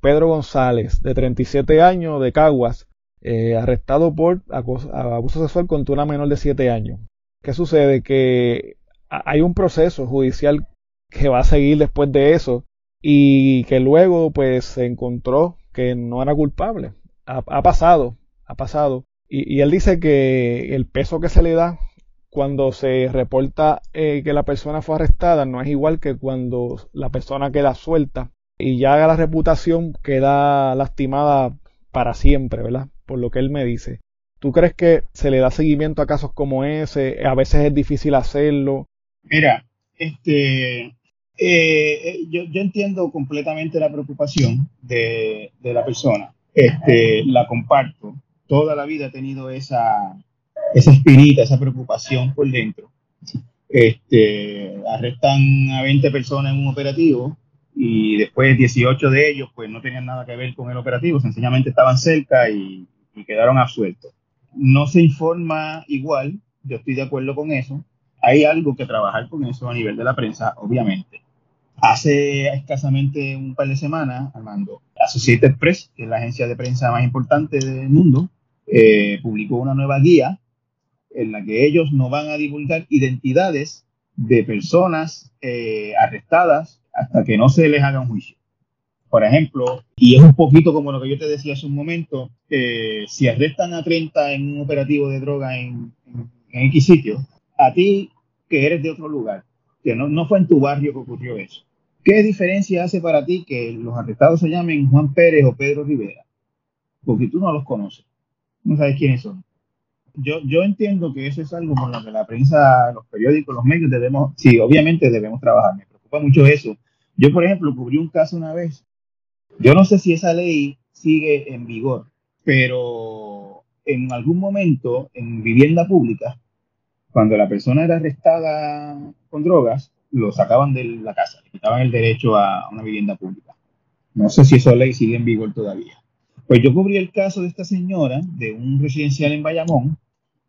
Pedro González, de 37 años, de Caguas, eh, arrestado por abuso sexual contra una menor de 7 años. ¿Qué sucede? Que hay un proceso judicial que va a seguir después de eso y que luego pues se encontró que no era culpable. Ha, pasado, ha pasado. Y, él dice que el peso que se le da cuando se reporta eh, que la persona fue arrestada no es igual que cuando la persona queda suelta y ya la reputación queda lastimada para siempre, ¿verdad? Por lo que él me dice. ¿Tú crees que se le da seguimiento a casos como ese? A veces es difícil hacerlo. Mira, este, eh, eh, yo, entiendo completamente la preocupación de, la persona. Este, la comparto. Toda la vida he tenido esa, esa espinita, esa preocupación por dentro. Este, arrestan a 20 personas en un operativo y después 18 de ellos pues no tenían nada que ver con el operativo, sencillamente estaban cerca y, y quedaron absueltos no se informa igual, yo estoy de acuerdo con eso, hay algo que trabajar con eso a nivel de la prensa, obviamente. Hace escasamente un par de semanas, Armando, Associated Press, que es la agencia de prensa más importante del mundo, eh, publicó una nueva guía en la que ellos no van a divulgar identidades de personas eh, arrestadas hasta que no se les haga un juicio. Por ejemplo, y es un poquito como lo que yo te decía hace un momento, eh, si arrestan a 30 en un operativo de droga en, en, X sitio, a ti que eres de otro lugar, que no, no fue en tu barrio que ocurrió eso, ¿qué diferencia hace para ti que los arrestados se llamen Juan Pérez o Pedro Rivera? Porque tú no los conoces, no sabes quiénes son yo, yo entiendo que eso es algo con lo que la prensa, los periódicos, los medios debemos, sí, obviamente debemos trabajar. Me preocupa mucho eso. Yo, por ejemplo, cubrí un caso una vez. Yo no sé si esa ley sigue en vigor, pero en algún momento en vivienda pública, cuando la persona era arrestada con drogas, lo sacaban de la casa, le quitaban el derecho a una vivienda pública. No sé si esa ley sigue en vigor todavía. Pues yo cubrí el caso de esta señora de un residencial en Bayamón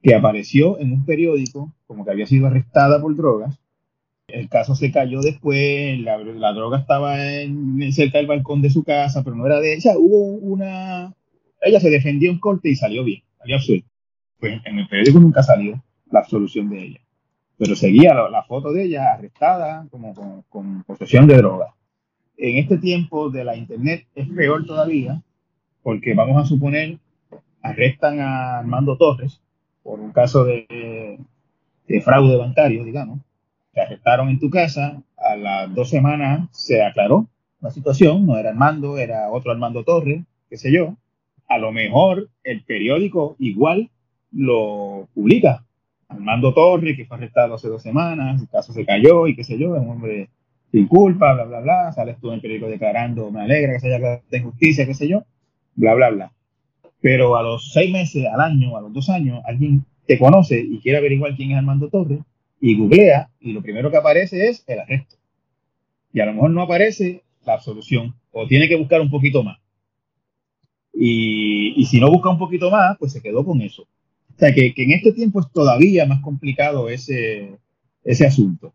que apareció en un periódico como que había sido arrestada por drogas. El caso se cayó después, la, droga estaba en, cerca del balcón de su casa, pero no era de ella. Hubo una... Ella se defendió en corte y salió bien, salió absuelta. Pues en el periódico nunca salió la absolución de ella. Pero seguía la, foto de ella arrestada como con, posesión de droga. En este tiempo de la internet es peor todavía, porque vamos a suponer, arrestan a Armando Torres, por un caso de, fraude bancario, digamos, te arrestaron en tu casa, a las dos semanas se aclaró la situación, no era Armando, era otro Armando Torres, qué sé yo, a lo mejor el periódico igual lo publica. Armando Torres, que fue arrestado hace dos semanas, el caso se cayó y qué sé yo, es un hombre sin culpa, bla, bla, bla, sales tú en el periódico declarando, me alegra que se haya aclarado de justicia, qué sé yo, bla, bla, bla. Pero a los seis meses, al año, a los dos años, alguien te conoce y quiere averiguar quién es Armando Torres y googlea y lo primero que aparece es el arresto. Y a lo mejor no aparece la absolución o tiene que buscar un poquito más. Y, si no busca un poquito más, pues se quedó con eso. O sea que, en este tiempo es todavía más complicado ese, ese asunto.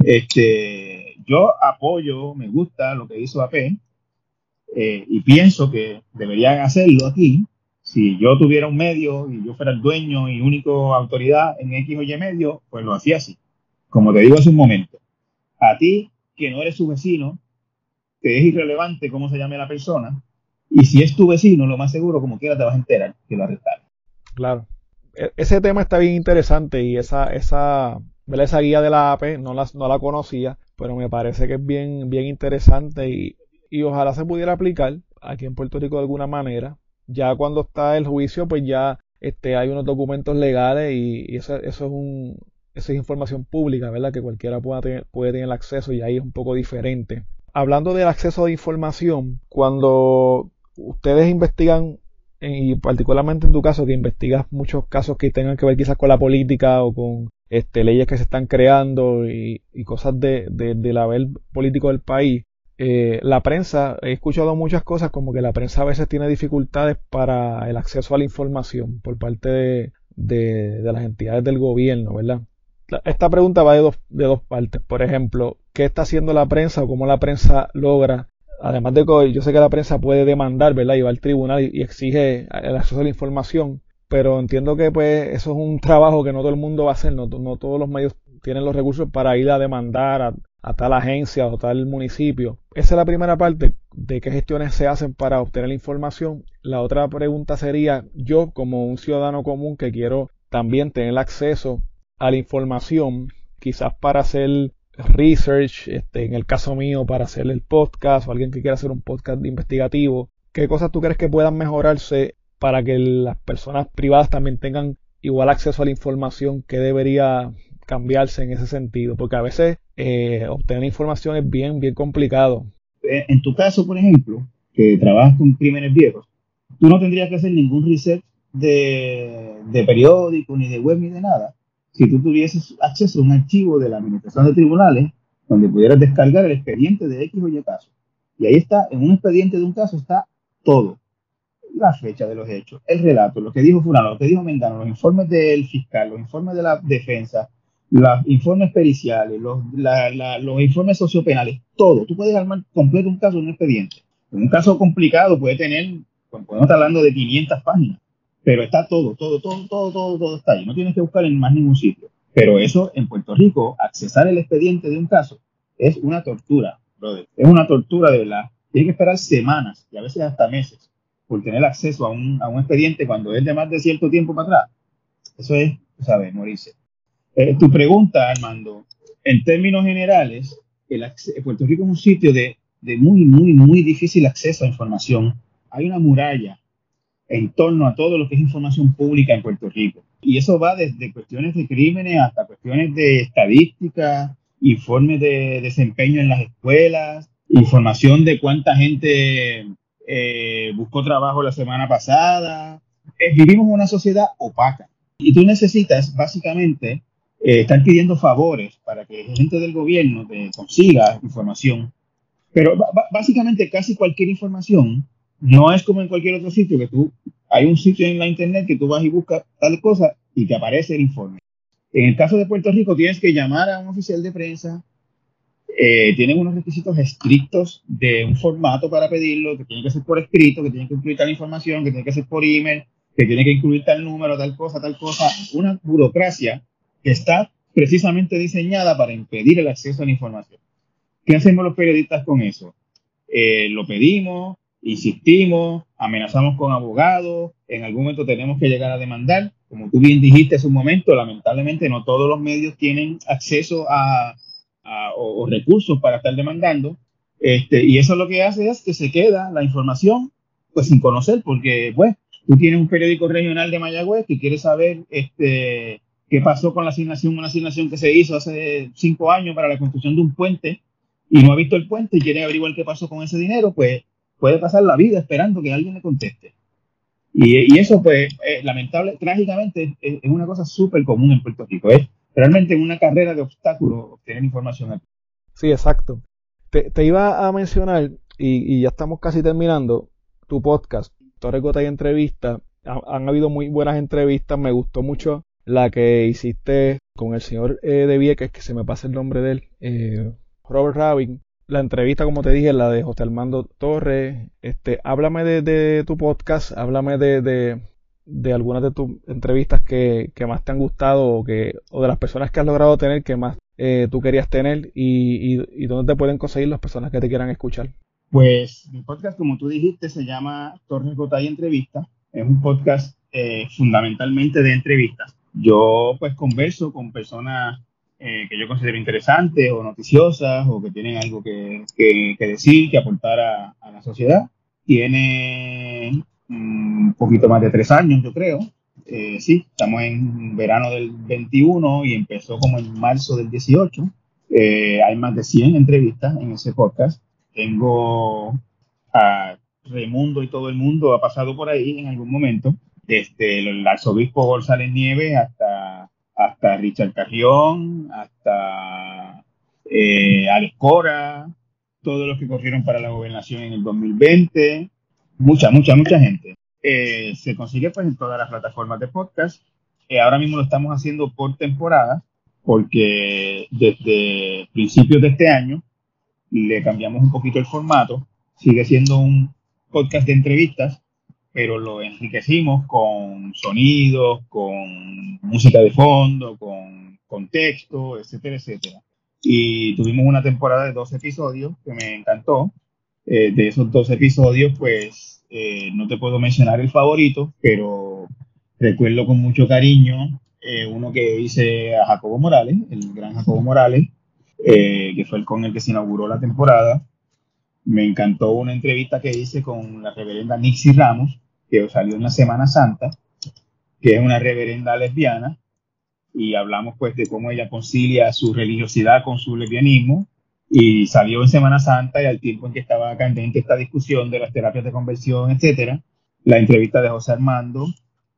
Este, yo apoyo, me gusta lo que hizo AP, eh, y pienso que deberían hacerlo aquí. Si yo tuviera un medio y yo fuera el dueño y único autoridad en X o Y medio, pues lo hacía así. Como te digo hace un momento, a ti, que no eres su vecino, te es irrelevante cómo se llame la persona, y si es tu vecino, lo más seguro, como quiera, te vas a enterar que lo arrestaron. Claro. E, ese tema está bien interesante y esa, esa, esa guía de la AP no la, no la conocía, pero me parece que es bien, bien interesante y y ojalá se pudiera aplicar aquí en Puerto Rico de alguna manera. Ya cuando está el juicio, pues ya este, hay unos documentos legales y, eso, eso, es un, eso es información pública, ¿verdad? Que cualquiera pueda tener, puede tener acceso y ahí es un poco diferente. Hablando del acceso de información, cuando ustedes investigan, y particularmente en tu caso, que investigas muchos casos que tengan que ver quizás con la política o con este, leyes que se están creando y, cosas de, de, del haber político del país, eh, la prensa, he escuchado muchas cosas como que la prensa a veces tiene dificultades para el acceso a la información por parte de, de, las entidades del gobierno, ¿verdad? Esta pregunta va de dos, de dos partes. Por ejemplo, ¿qué está haciendo la prensa o cómo la prensa logra, además de que yo sé que la prensa puede demandar, ¿verdad? Y va al tribunal y, exige el acceso a la información, pero entiendo que pues eso es un trabajo que no todo el mundo va a hacer, no, no todos los medios tienen los recursos para ir a demandar a, tal agencia o tal municipio. Esa es la primera parte de qué gestiones se hacen para obtener la información. La otra pregunta sería, yo como un ciudadano común que quiero también tener acceso a la información, quizás para hacer research, este, en el caso mío, para hacer el podcast o alguien que quiera hacer un podcast investigativo, ¿qué cosas tú crees que puedan mejorarse para que las personas privadas también tengan igual acceso a la información que debería cambiarse en ese sentido, porque a veces eh, obtener información es bien, bien complicado. Eh, en tu caso, por ejemplo, que trabajas con crímenes viejos, tú no tendrías que hacer ningún reset de, de periódico, ni de web, ni de nada. Si tú tuvieses acceso a un archivo de la Administración de Tribunales, donde pudieras descargar el expediente de X o Y caso. Y ahí está, en un expediente de un caso está todo. La fecha de los hechos, el relato, lo que dijo Fulano, lo que dijo Mengano, los informes del fiscal, los informes de la defensa, los informes periciales, los, los informes sociopenales, todo. Tú puedes armar completo un caso en un expediente. Un caso complicado puede tener, pues, podemos estar hablando de 500 páginas, pero está todo, todo, todo, todo, todo, todo está ahí. No tienes que buscar en más ningún sitio. Pero eso en Puerto Rico, accesar el expediente de un caso es una tortura, brother. Es una tortura de verdad. Tienes que esperar semanas y a veces hasta meses por tener acceso a un, a un expediente cuando es de más de cierto tiempo para atrás. Eso es, sabes, morirse. Eh, tu pregunta, Armando, en términos generales, el, Puerto Rico es un sitio de, de muy, muy, muy difícil acceso a información. Hay una muralla en torno a todo lo que es información pública en Puerto Rico. Y eso va desde cuestiones de crímenes hasta cuestiones de estadística, informes de desempeño en las escuelas, información de cuánta gente eh, buscó trabajo la semana pasada. Eh, vivimos una sociedad opaca y tú necesitas básicamente eh, estar pidiendo favores para que gente del gobierno te consiga información. Pero básicamente casi cualquier información no es como en cualquier otro sitio que tú, hay un sitio en la internet que tú vas y buscas tal cosa y te aparece el informe. En el caso de Puerto Rico tienes que llamar a un oficial de prensa, eh, tienen unos requisitos estrictos de un formato para pedirlo, que tiene que ser por escrito, que tiene que incluir tal información, que tiene que ser por email, que tiene que incluir tal número, tal cosa, tal cosa. Una burocracia que está precisamente diseñada para impedir el acceso a la información. ¿Qué hacemos los periodistas con eso? Eh, lo pedimos, insistimos, amenazamos con abogados, en algún momento tenemos que llegar a demandar. Como tú bien dijiste hace un momento, lamentablemente no todos los medios tienen acceso a, o, recursos para estar demandando. Este, y eso lo que hace es que se queda la información pues sin conocer, porque pues tú tienes un periódico regional de Mayagüez que quiere saber este, qué pasó con la asignación, una asignación que se hizo hace cinco años para la construcción de un puente y no ha visto el puente y quiere averiguar qué pasó con ese dinero, pues puede pasar la vida esperando que alguien le conteste. Y, eso, pues, lamentable, trágicamente, es, una cosa súper común en Puerto Rico. Realmente una carrera de obstáculos obtener información. Sí, exacto. Te, iba a mencionar, y, ya estamos casi terminando, tu podcast, Torre Gota y Entrevista. Han, habido muy buenas entrevistas, me gustó mucho la que hiciste con el señor eh, de Vieques, que se me pasa el nombre de él, eh, Robert Rabin, la entrevista, como te dije, la de José Armando Torres. Este, háblame de, tu podcast, háblame de, de, algunas de tus entrevistas que, más te han gustado o, que, o de las personas que has logrado tener que más eh, tú querías tener y, y, dónde te pueden conseguir las personas que te quieran escuchar. Pues mi podcast, como tú dijiste, se llama Torres Gotay Entrevista. Es un podcast eh, fundamentalmente de entrevistas. Yo pues converso con personas eh, que yo considero interesantes o noticiosas o que tienen algo que, decir, que aportar a, la sociedad. Tiene un poquito más de tres años, yo creo. Eh, sí, estamos en verano del 21 y empezó como en marzo del 18. Eh, hay más de 100 entrevistas en ese podcast. Tengo a Raimundo y todo el mundo ha pasado por ahí en algún momento, desde el arzobispo González Nieves hasta hasta Richard Carrión, hasta eh, Alex Cora, todos los que corrieron para la gobernación en el 2020, mucha, mucha, mucha gente. Eh, se consigue pues en todas las plataformas de podcast. Eh, ahora mismo lo estamos haciendo por temporada, porque desde principios de este año le cambiamos un poquito el formato. Sigue siendo un podcast de entrevistas, pero lo enriquecimos con sonidos, con música de fondo, con contexto, etcétera, etcétera. Y tuvimos una temporada de dos episodios que me encantó. Eh, de esos dos episodios, pues eh, no te puedo mencionar el favorito, pero recuerdo con mucho cariño eh, uno que hice a Jacobo Morales, el gran Jacobo Morales, que fue el con el que se inauguró la temporada. Me encantó una entrevista que hice con la reverenda Nixie Ramos, que salió en la Semana Santa, que es una reverenda lesbiana, y hablamos pues de cómo ella concilia su religiosidad con su lesbianismo, y salió en Semana Santa y al tiempo en que estaba candente esta discusión de las terapias de conversión, etcétera, la entrevista de José Armando,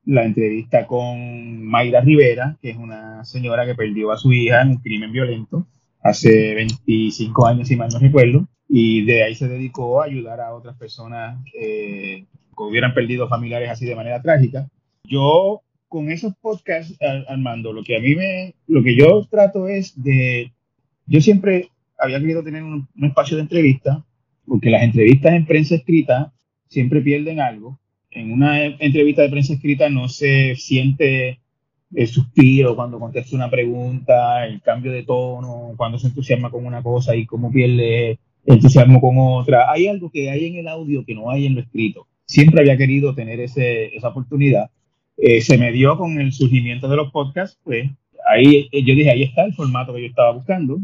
la entrevista con Mayra Rivera, que es una señora que perdió a su hija en un crimen violento hace 25 años, si mal no recuerdo, y de ahí se dedicó a ayudar a otras personas eh, hubieran perdido familiares así de manera trágica. Yo con esos podcasts, Armando, lo que a mí me, lo que yo trato es de, yo siempre había querido tener un, espacio de entrevista, porque las entrevistas en prensa escrita siempre pierden algo. En una entrevista de prensa escrita no se siente el suspiro cuando contesta una pregunta, el cambio de tono, cuando se entusiasma con una cosa y cómo pierde entusiasmo con otra. Hay algo que hay en el audio que no hay en lo escrito. Siempre había querido tener ese, esa oportunidad. Eh, se me dio con el surgimiento de los podcasts, pues ahí eh, yo dije, ahí está el formato que yo estaba buscando.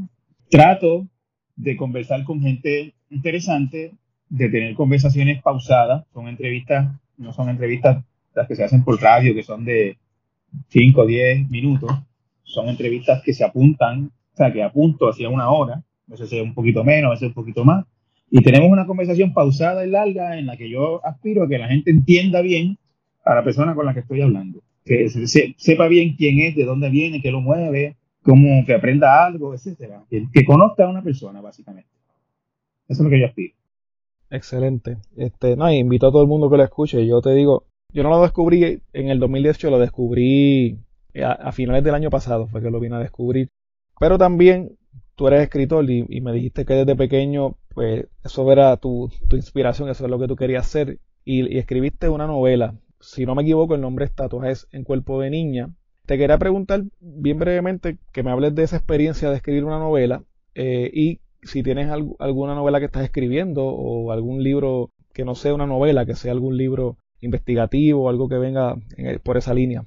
Trato de conversar con gente interesante, de tener conversaciones pausadas, son entrevistas, no son entrevistas las que se hacen por radio, que son de 5 o 10 minutos, son entrevistas que se apuntan, o sea, que apunto hacia una hora, a veces es un poquito menos, a veces un poquito más, y tenemos una conversación pausada y larga en la que yo aspiro a que la gente entienda bien a la persona con la que estoy hablando, que sepa bien quién es, de dónde viene, qué lo mueve, cómo que aprenda algo, etcétera, que, conozca a una persona básicamente. Eso es lo que yo aspiro. Excelente. Este, no, invito a todo el mundo que lo escuche. Yo te digo, yo no lo descubrí en el 2018, lo descubrí a, finales del año pasado, fue que lo vine a descubrir. Pero también tú eres escritor y, me dijiste que desde pequeño, pues eso era tu, inspiración, eso es lo que tú querías hacer. Y, escribiste una novela, si no me equivoco, el nombre es Tatuajes en Cuerpo de Niña. Te quería preguntar bien brevemente que me hables de esa experiencia de escribir una novela eh, y si tienes alguna novela que estás escribiendo o algún libro que no sea una novela, que sea algún libro investigativo, algo que venga por esa línea?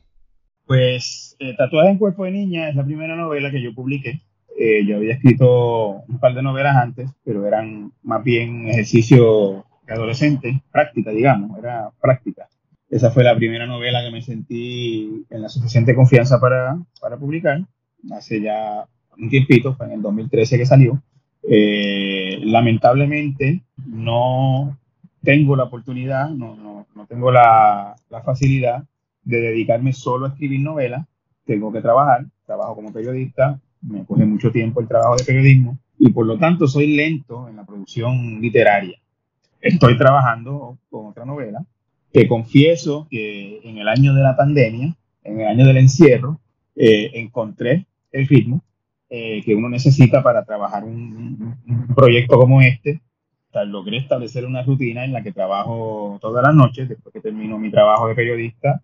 Pues eh, Tatuaje en Cuerpo de Niña es la primera novela que yo publiqué. Eh, yo había escrito un par de novelas antes, pero eran más bien ejercicio de adolescente, práctica, digamos, era práctica. Esa fue la primera novela que me sentí en la suficiente confianza para, para publicar, hace ya un tiempito, fue en el 2013 que salió. Eh, lamentablemente no tengo la oportunidad, no, no, no tengo la, la, facilidad de dedicarme solo a escribir novelas. Tengo que trabajar, trabajo como periodista, me coge mucho tiempo el trabajo de periodismo y por lo tanto soy lento en la producción literaria. Estoy trabajando con otra novela que confieso que en el año de la pandemia, en el año del encierro, eh, encontré el ritmo eh, que uno necesita para trabajar un, un proyecto como este logré establecer una rutina en la que trabajo todas las noches, después que termino mi trabajo de periodista,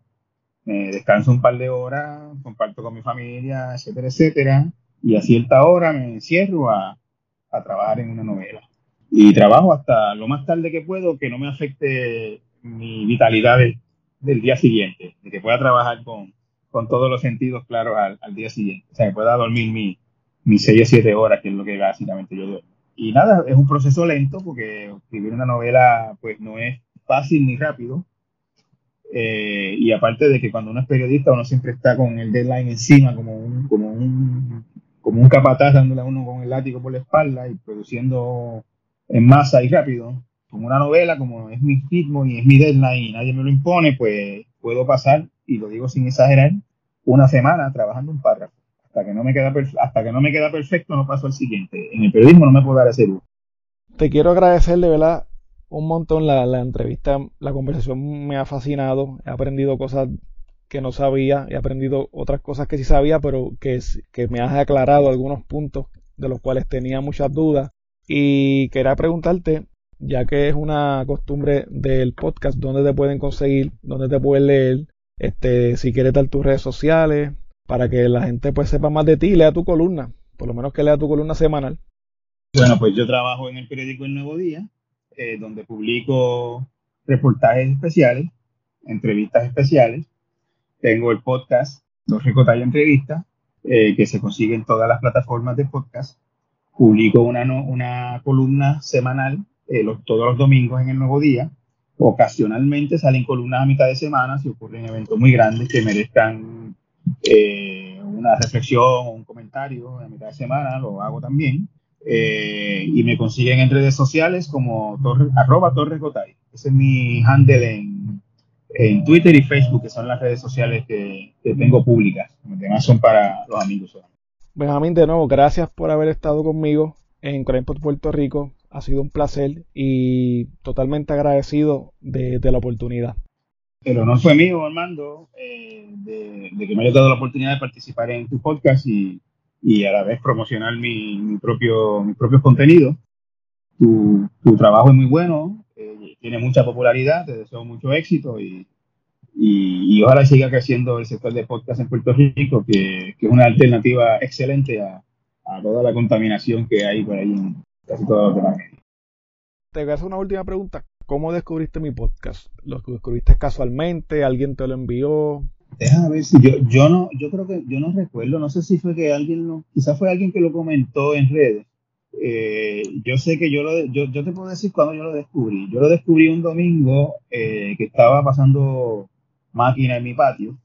me descanso un par de horas, comparto con mi familia, etcétera, etcétera, y a cierta hora me encierro a, a trabajar en una novela. Y trabajo hasta lo más tarde que puedo, que no me afecte mi vitalidad del día siguiente, de que pueda trabajar con, con todos los sentidos claros al, al, día siguiente. O sea, que pueda dormir mis mi 6 o 7 horas, que es lo que básicamente yo duermo y nada, es un proceso lento porque escribir una novela pues no es fácil ni rápido. Eh, y aparte de que cuando uno es periodista uno siempre está con el deadline encima como un, como un, como un capataz dándole a uno con el látigo por la espalda y produciendo en masa y rápido. Como una novela, como es mi ritmo y es mi deadline y nadie me lo impone, pues puedo pasar, y lo digo sin exagerar, una semana trabajando un párrafo hasta que no me queda hasta que no me queda perfecto no paso al siguiente. En el periodismo no me puedo dar ese lujo. Te quiero agradecer de verdad un montón la, la entrevista, la conversación me ha fascinado, he aprendido cosas que no sabía, he aprendido otras cosas que sí sabía, pero que, que me has aclarado algunos puntos de los cuales tenía muchas dudas. Y quería preguntarte, ya que es una costumbre del podcast, ¿dónde te pueden conseguir? ¿Dónde te pueden leer? Este, si quieres dar tus redes sociales, para que la gente pues sepa más de ti lea tu columna, por lo menos que lea tu columna semanal. Bueno, pues yo trabajo en el periódico El Nuevo Día, eh, donde publico reportajes especiales, entrevistas especiales. Tengo el podcast Dos Recotay Entrevistas, eh, que se consigue en todas las plataformas de podcast. Publico una, una columna semanal eh, todos los domingos en El Nuevo Día. Ocasionalmente salen columnas a mitad de semana si ocurren eventos muy grandes que merezcan eh, una reflexión o un comentario en mitad de semana, lo hago también. Eh, y me consiguen en redes sociales como torre, arroba torresgotay. Ese es mi handle en, en, Twitter y Facebook, que son las redes sociales que, tengo públicas. Los demás son para los amigos. Benjamín, de nuevo, gracias por haber estado conmigo en Crempot, Puerto Rico. Ha sido un placer y totalmente agradecido de la oportunidad. el honor fue mío, Armando, eh, de, que me hayas dado la oportunidad de participar en tu podcast y, y a la vez promocionar mi, mi propio, mis propios contenidos. Tu, tu, trabajo es muy bueno, eh, tiene mucha popularidad, te deseo mucho éxito y, y, y, ojalá siga creciendo el sector de podcast en Puerto Rico, que, que es una alternativa excelente a, a, toda la contaminación que hay por ahí en casi todos los demás Te voy a hacer una última pregunta. ¿Cómo descubriste mi podcast? ¿Lo descubriste casualmente? ¿Alguien te lo envió? Déjame ver si yo, yo no, yo creo que yo no recuerdo, no sé si fue que alguien lo, quizás fue alguien que lo comentó en redes. Eh, yo sé que yo lo, yo, yo te puedo decir cuando yo lo descubrí. Yo lo descubrí un domingo eh, que estaba pasando máquina en mi patio.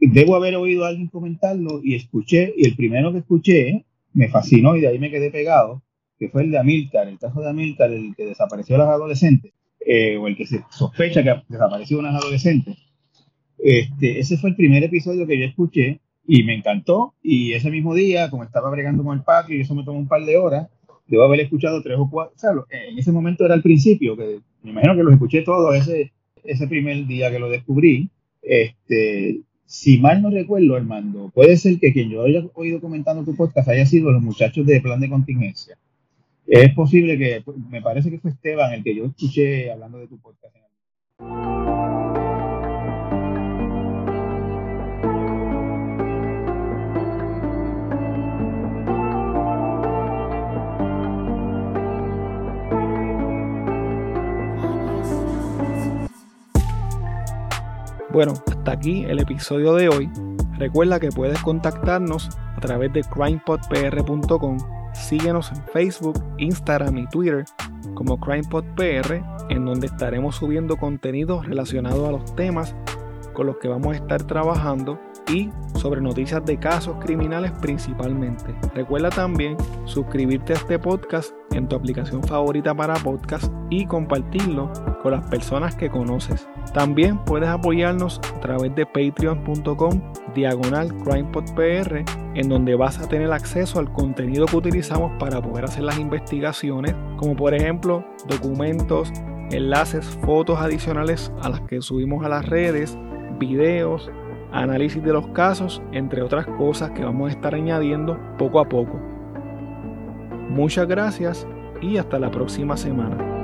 Debo haber oído a alguien comentarlo y escuché, y el primero que escuché me fascinó y de ahí me quedé pegado, que fue el de Amilcar, el caso de Amilcar, el que desapareció a las adolescentes. Eh, o el que se sospecha que desapareció unas adolescentes. Este, ese fue el primer episodio que yo escuché y me encantó. Y ese mismo día, como estaba bregando con el patio y eso me tomó un par de horas, debo haber escuchado tres o cuatro. Sea, en ese momento era el principio, que me imagino que los escuché todos ese, ese primer día que lo descubrí. Este, si mal no recuerdo, Armando, puede ser que quien yo haya oído comentando tu podcast haya sido los muchachos de plan de contingencia. Es posible que, me parece que fue Esteban el que yo escuché hablando de tu podcast. Bueno, hasta aquí el episodio de hoy. Recuerda que puedes contactarnos a través de crimepodpr.com Síguenos en Facebook, Instagram y Twitter como CrimePodPR, en donde estaremos subiendo contenido relacionado a los temas con los que vamos a estar trabajando y sobre noticias de casos criminales principalmente. Recuerda también suscribirte a este podcast en tu aplicación favorita para podcast y compartirlo con las personas que conoces. También puedes apoyarnos a través de patreon.com diagonal crimepodpr en donde vas a tener acceso al contenido que utilizamos para poder hacer las investigaciones, como por ejemplo documentos, enlaces, fotos adicionales a las que subimos a las redes, videos, análisis de los casos, entre otras cosas que vamos a estar añadiendo poco a poco. Muchas gracias y hasta la próxima semana.